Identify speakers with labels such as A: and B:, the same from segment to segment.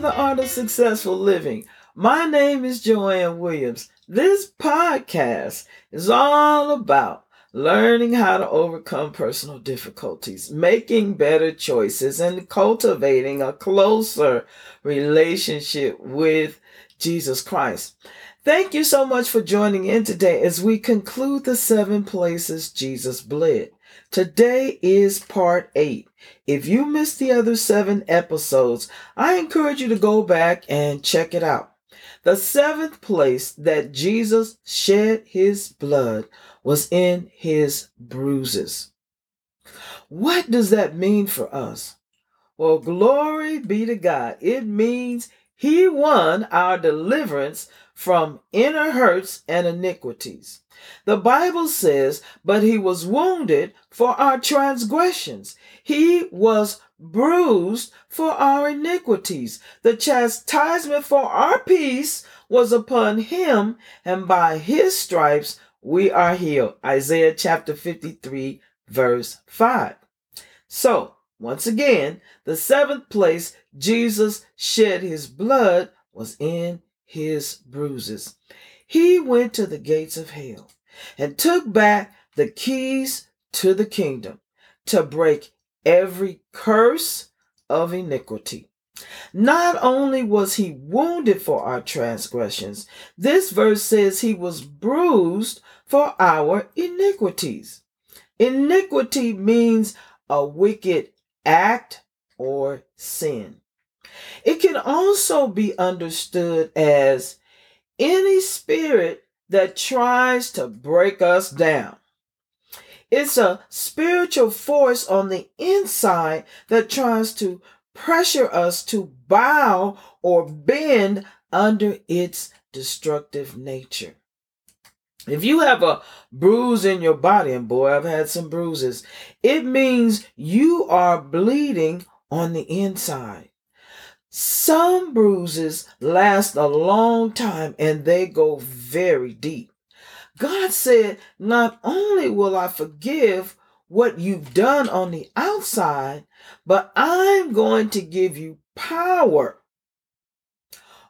A: The Art of Successful Living. My name is Joanne Williams. This podcast is all about learning how to overcome personal difficulties, making better choices, and cultivating a closer relationship with Jesus Christ. Thank you so much for joining in today as we conclude the seven places Jesus bled. Today is part eight. If you missed the other seven episodes, I encourage you to go back and check it out. The seventh place that Jesus shed his blood was in his bruises. What does that mean for us? Well, glory be to God. It means he won our deliverance from inner hurts and iniquities. The Bible says, but he was wounded for our transgressions. He was bruised for our iniquities. The chastisement for our peace was upon him, and by his stripes we are healed. Isaiah chapter 53, verse 5. So, once again, the seventh place Jesus shed his blood was in his bruises. He went to the gates of hell and took back the keys to the kingdom to break every curse of iniquity. Not only was he wounded for our transgressions, this verse says he was bruised for our iniquities. Iniquity means a wicked act or sin. It can also be understood as any spirit that tries to break us down. It's a spiritual force on the inside that tries to pressure us to bow or bend under its destructive nature. If you have a bruise in your body, and boy, I've had some bruises, it means you are bleeding on the inside. Some bruises last a long time and they go very deep. God said, Not only will I forgive what you've done on the outside, but I'm going to give you power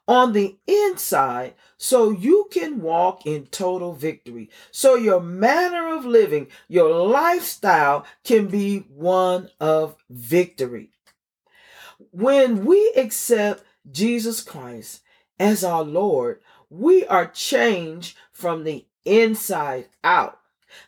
A: on the inside so you can walk in total victory. So your manner of living, your lifestyle can be one of victory. When we accept Jesus Christ as our Lord, we are changed from the inside out.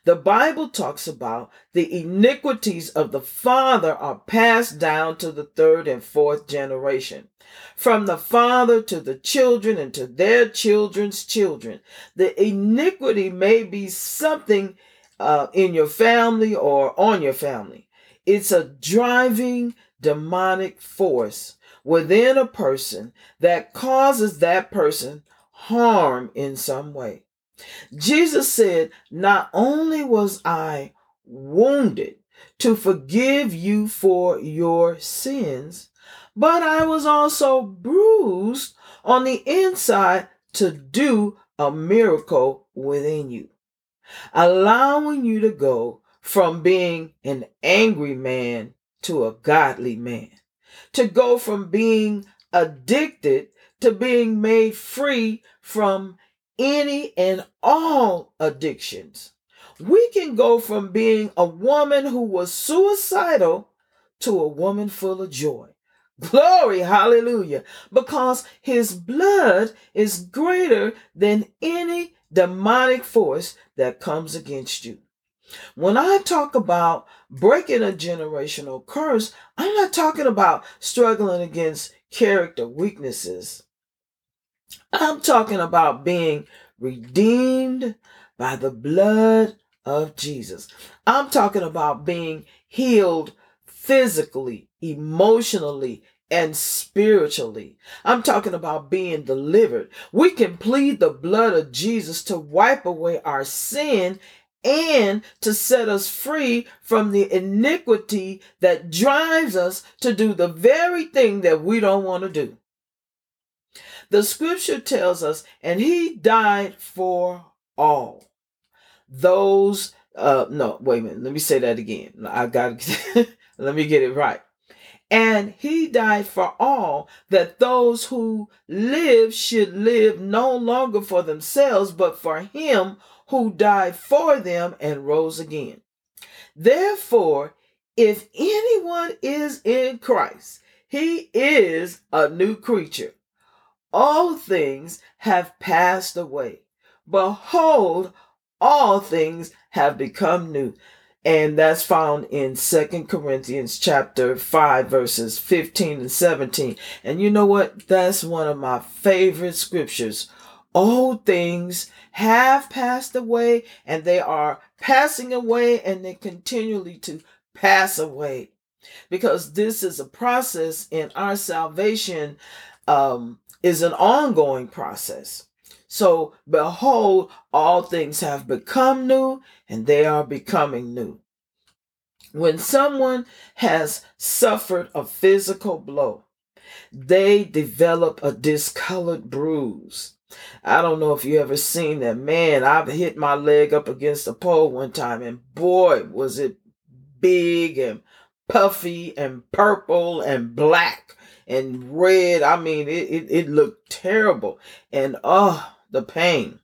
A: The Bible talks about the iniquities of the father are passed down to the third and fourth generation. From the father to the children and to their children's children. The iniquity may be something uh, in your family or on your family. It's a driving demonic force within a person that causes that person harm in some way. Jesus said, Not only was I wounded to forgive you for your sins, but I was also bruised on the inside to do a miracle within you, allowing you to go from being an angry man to a godly man, to go from being addicted to being made free from any and all addictions. We can go from being a woman who was suicidal to a woman full of joy. Glory, hallelujah. Because his blood is greater than any demonic force that comes against you. When I talk about breaking a generational curse, I'm not talking about struggling against character weaknesses. I'm talking about being redeemed by the blood of Jesus. I'm talking about being healed physically, emotionally, and spiritually. I'm talking about being delivered. We can plead the blood of Jesus to wipe away our sin and to set us free from the iniquity that drives us to do the very thing that we don't want to do. The scripture tells us, and he died for all. Those, uh, no, wait a minute, let me say that again. I got let me get it right. And he died for all, that those who live should live no longer for themselves, but for him who died for them and rose again. Therefore, if anyone is in Christ, he is a new creature. All things have passed away. Behold, all things have become new. And that's found in Second Corinthians chapter 5 verses 15 and 17. And you know what? That's one of my favorite scriptures. All things have passed away and they are passing away and they continually to pass away. Because this is a process and our salvation um, is an ongoing process. So behold all things have become new and they are becoming new. When someone has suffered a physical blow they develop a discolored bruise I don't know if you ever seen that. Man, I've hit my leg up against a pole one time, and boy, was it big and puffy and purple and black and red. I mean, it, it, it looked terrible. And oh, the pain.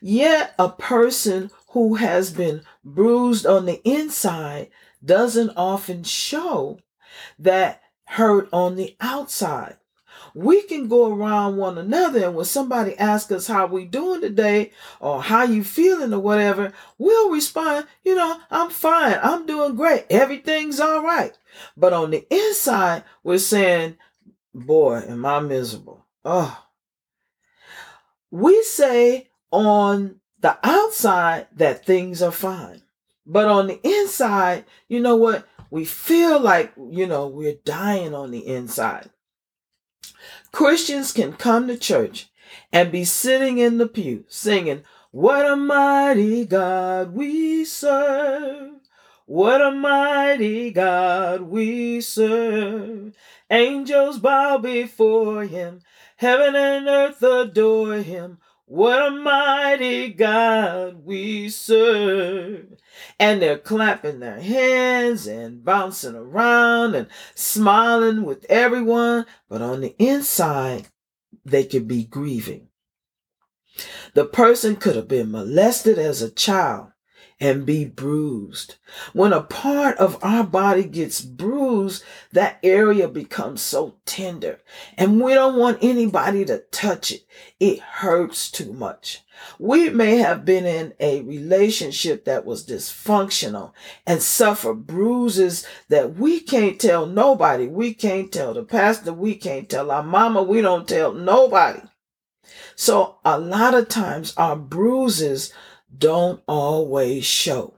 A: Yet a person who has been bruised on the inside doesn't often show that hurt on the outside we can go around one another. And when somebody asks us how we doing today or how you feeling or whatever we'll respond you know i'm fine. I'm doing great. Everything's all right. But on the inside we're saying boy am i miserable. Oh we say on the outside that things are fine but on the inside you know what? We feel like you know we're dying on the inside Christians can come to church and be sitting in the pew singing, What a mighty God we serve. What a mighty God we serve. Angels bow before him. Heaven and earth adore him. What a mighty God we serve. And they're clapping their hands and bouncing around and smiling with everyone. But on the inside, they could be grieving. The person could have been molested as a child and be bruised. When a part of our body gets bruised, that area becomes so tender and we don't want anybody to touch it. It hurts too much. We may have been in a relationship that was dysfunctional and suffer bruises that we can't tell nobody. We can't tell the pastor. We can't tell our mama. We don't tell nobody. So a lot of times our bruises don't always show.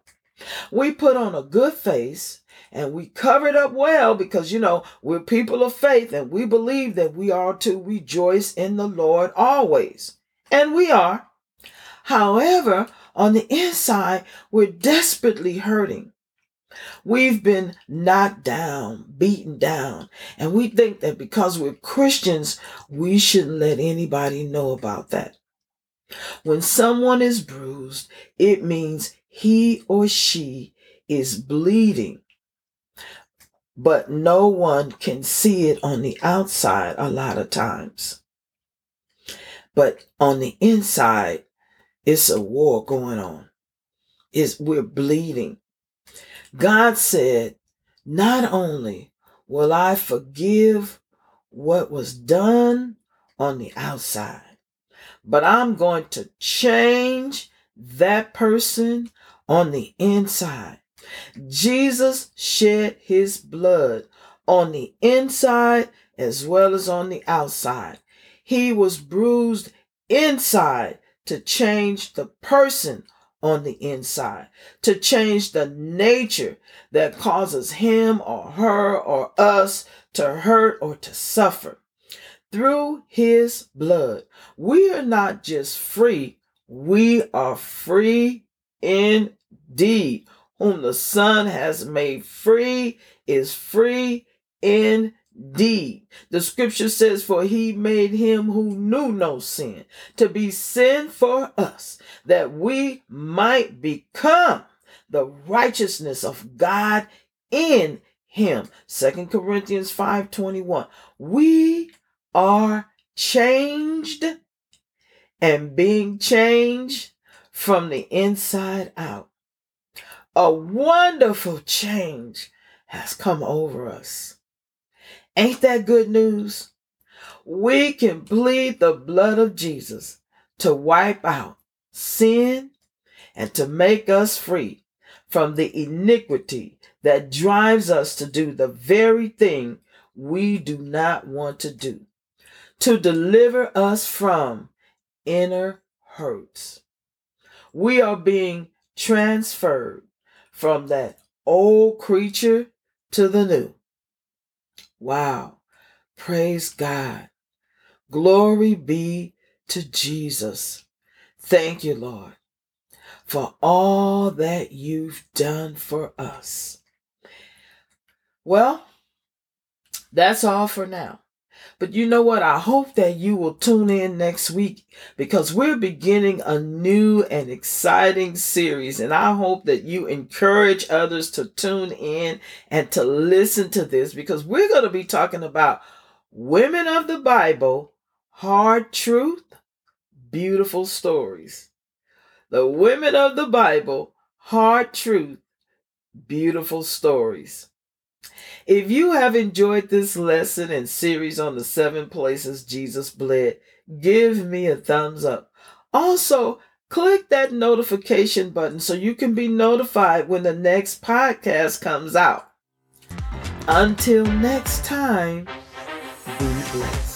A: We put on a good face and we cover it up well because, you know, we're people of faith and we believe that we are to rejoice in the Lord always. And we are. However, on the inside, we're desperately hurting. We've been knocked down, beaten down, and we think that because we're Christians, we shouldn't let anybody know about that. When someone is bruised, it means he or she is bleeding. But no one can see it on the outside a lot of times. But on the inside, it's a war going on. It's, we're bleeding. God said, not only will I forgive what was done on the outside, but I'm going to change that person on the inside. Jesus shed his blood on the inside as well as on the outside. He was bruised inside to change the person on the inside, to change the nature that causes him or her or us to hurt or to suffer through his blood. We are not just free, we are free indeed. Whom the Son has made free is free indeed. The scripture says, For he made him who knew no sin to be sin for us, that we might become the righteousness of God in him. Second Corinthians 5:21. We are changed and being changed from the inside out. A wonderful change has come over us. Ain't that good news? We can plead the blood of Jesus to wipe out sin and to make us free from the iniquity that drives us to do the very thing we do not want to do, to deliver us from inner hurts. We are being transferred from that old creature to the new. Wow. Praise God. Glory be to Jesus. Thank you, Lord, for all that you've done for us. Well, that's all for now. But you know what? I hope that you will tune in next week because we're beginning a new and exciting series. And I hope that you encourage others to tune in and to listen to this because we're going to be talking about women of the Bible, hard truth, beautiful stories. The women of the Bible, hard truth, beautiful stories. If you have enjoyed this lesson and series on the seven places Jesus bled, give me a thumbs up. Also, click that notification button so you can be notified when the next podcast comes out. Until next time, be blessed.